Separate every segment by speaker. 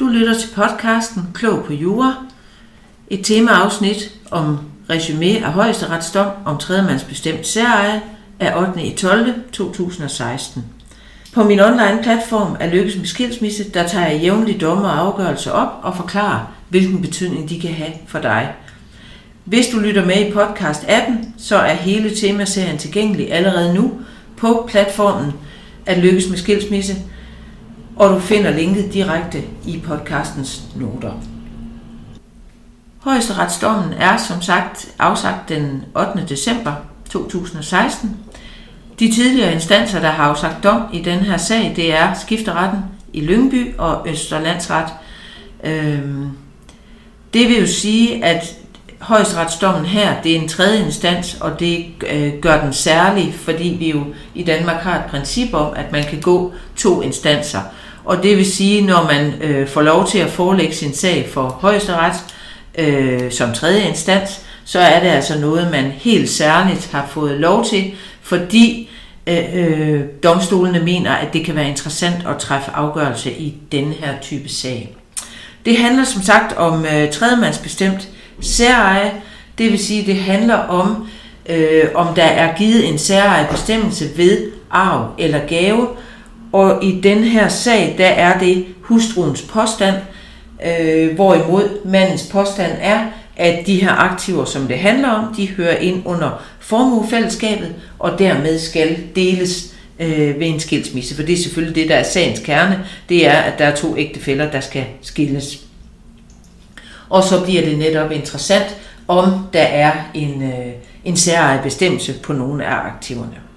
Speaker 1: Du lytter til podcasten Klog på Jura, et temaafsnit om resume af højesteretsdom om tredjemandsbestemt særeje af 8. i 12. 2016. På min online platform er Lykkes med Skilsmisse, der tager jeg jævnligt domme og afgørelser op og forklarer, hvilken betydning de kan have for dig. Hvis du lytter med i podcast 18, så er hele temaserien tilgængelig allerede nu på platformen at Lykkes med Skilsmisse – og du finder linket direkte i podcastens noter. Højesteretsdommen er som sagt afsagt den 8. december 2016. De tidligere instanser, der har afsagt dom i den her sag, det er skifteretten i Lyngby og Østerlandsret. Øhm, det vil jo sige, at højesteretsdommen her, det er en tredje instans, og det øh, gør den særlig, fordi vi jo i Danmark har et princip om, at man kan gå to instanser. Og det vil sige, når man øh, får lov til at forelægge sin sag for højesteret øh, som tredje instans, så er det altså noget, man helt særligt har fået lov til, fordi øh, øh, domstolene mener, at det kan være interessant at træffe afgørelse i denne her type sag. Det handler som sagt om øh, tredjemandsbestemt særeje, det vil sige, det handler om, øh, om der er givet en særeje bestemmelse ved arv eller gave, og i den her sag, der er det hustruens påstand, øh, hvorimod mandens påstand er, at de her aktiver, som det handler om, de hører ind under formuefællesskabet, og dermed skal deles øh, ved en skilsmisse. For det er selvfølgelig det, der er sagens kerne, det er, at der er to ægtefæller, der skal skilles. Og så bliver det netop interessant, om der er en, øh, en særlig bestemmelse på nogle af aktiverne.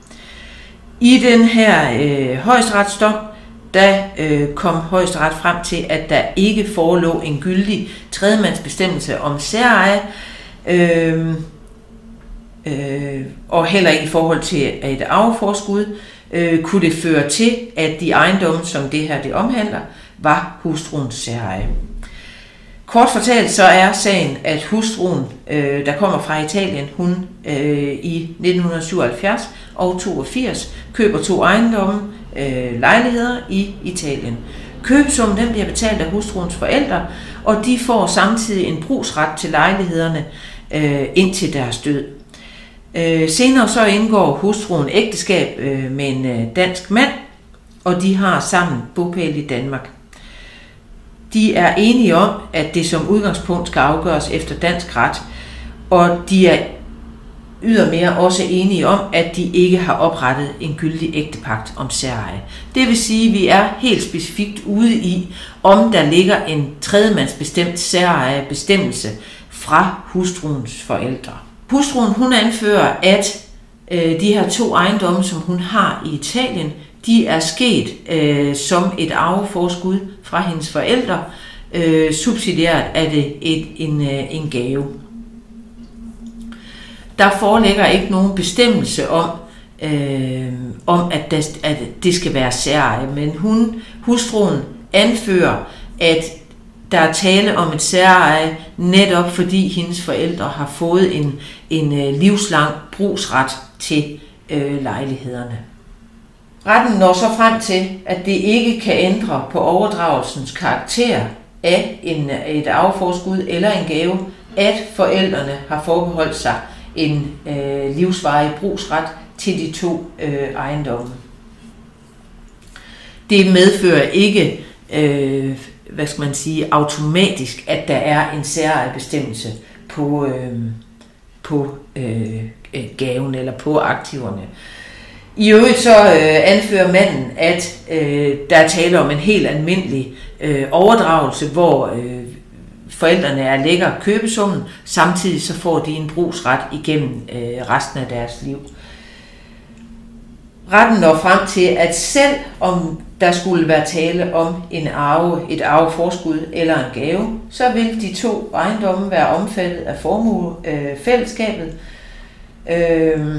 Speaker 1: I den her øh, højesteretsdom, der øh, kom højesteret frem til, at der ikke forelå en gyldig tredjemandsbestemmelse om særeje, øh, øh, og heller ikke i forhold til et afforskud, øh, kunne det føre til, at de ejendomme, som det her det omhandler, var hustruens særeje. Kort fortalt så er sagen, at hustruen, øh, der kommer fra Italien, hun øh, i 1977 og 82 køber to ejendomme, øh, lejligheder i Italien. Købsummen den bliver betalt af hustruens forældre, og de får samtidig en brugsret til lejlighederne øh, indtil deres død. Øh, senere så indgår hustruen ægteskab øh, med en øh, dansk mand, og de har sammen bopæl i Danmark. De er enige om, at det som udgangspunkt skal afgøres efter dansk ret, og de er ydermere også enige om, at de ikke har oprettet en gyldig ægtepagt om særeje. Det vil sige, at vi er helt specifikt ude i, om der ligger en tredjemandsbestemt særeje bestemmelse fra hustruens forældre. Hustruen hun anfører, at øh, de her to ejendomme, som hun har i Italien, de er sket øh, som et arveforskud fra hendes forældre. Øh, subsidiært er det et, en, øh, en gave. Der foreligger ikke nogen bestemmelse om, øh, om at, der, at det skal være særeje, men hun, hustruen anfører, at der er tale om et særeje, netop fordi hendes forældre har fået en, en øh, livslang brugsret til øh, lejlighederne. Retten når så frem til, at det ikke kan ændre på overdragelsens karakter af en, et afforskud eller en gave, at forældrene har forbeholdt sig en øh, livsvarig brugsret til de to øh, ejendomme. Det medfører ikke, øh, hvad skal man sige, automatisk, at der er en særlig bestemmelse på, øh, på øh, gaven eller på aktiverne. I øvrigt så øh, anfører manden, at øh, der er tale om en helt almindelig øh, overdragelse, hvor øh, forældrene er lægger købesummen, samtidig så får de en brugsret igennem øh, resten af deres liv. Retten når frem til, at selv om der skulle være tale om en arve, et arveforskud eller en gave, så vil de to ejendomme være omfattet af formuefællesskabet. Øh,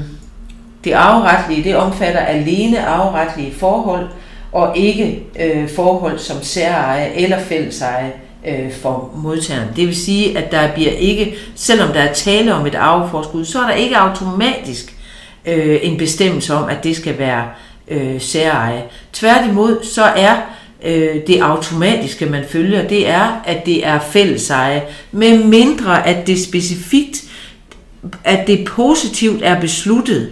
Speaker 1: det arveretlige, det omfatter alene arveretlige forhold, og ikke øh, forhold som særeje eller fælleseje øh, for modtageren. Det vil sige, at der bliver ikke, selvom der er tale om et arveforskud, så er der ikke automatisk øh, en bestemmelse om, at det skal være øh, særeje. Tværtimod så er øh, det automatiske, man følger, det er, at det er fælleseje, med mindre at det specifikt, at det positivt er besluttet,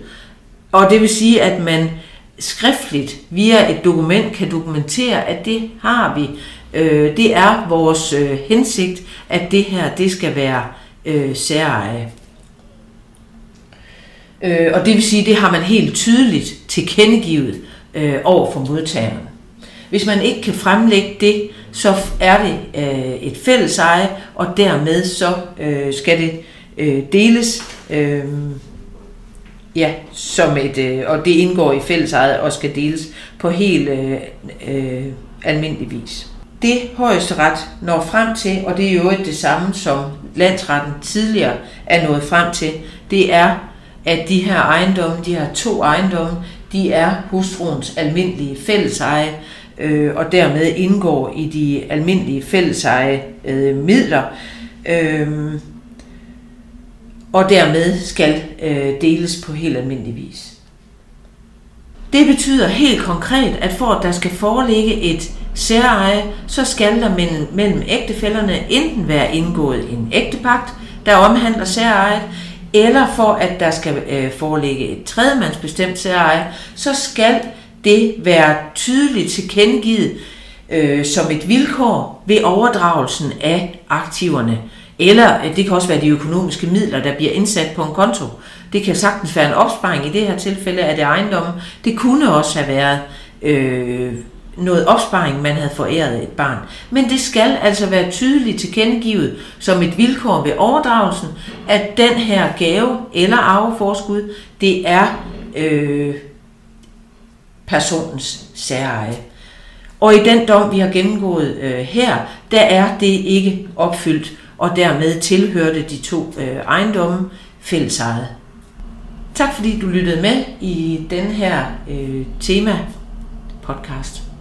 Speaker 1: og det vil sige, at man skriftligt via et dokument kan dokumentere, at det har vi. Øh, det er vores øh, hensigt, at det her det skal være øh, særeje. Øh, og det vil sige, det har man helt tydeligt tilkendegivet øh, over for modtageren. Hvis man ikke kan fremlægge det, så er det øh, et fælles eje, og dermed så øh, skal det øh, deles øh, ja, som et, øh, og det indgår i fællesejet og skal deles på helt øh, øh, almindelig vis. Det højesteret når frem til, og det er jo det samme som landsretten tidligere er nået frem til, det er, at de her ejendomme, de her to ejendomme, de er hustruens almindelige fælleseje, øh, og dermed indgår i de almindelige fælleseje øh, midler. Øh, og dermed skal øh, deles på helt almindelig vis. Det betyder helt konkret, at for at der skal foreligge et særeje, så skal der mellem, mellem ægtefælderne enten være indgået en ægtepagt, der omhandler særejet, eller for at der skal øh, foreligge et tredjemandsbestemt særeje, så skal det være tydeligt tilkendegivet øh, som et vilkår ved overdragelsen af aktiverne. Eller øh, det kan også være de økonomiske midler, der bliver indsat på en konto. Det kan sagtens være en opsparing i det her tilfælde af det ejendomme. Det kunne også have været øh, noget opsparing, man havde foræret et barn. Men det skal altså være tydeligt tilkendegivet som et vilkår ved overdragelsen, at den her gave eller arveforskud, det er øh, personens særeje. Og i den dom, vi har gennemgået øh, her, der er det ikke opfyldt og dermed tilhørte de to øh, ejendomme fællesejet. Tak fordi du lyttede med i den her øh, tema podcast.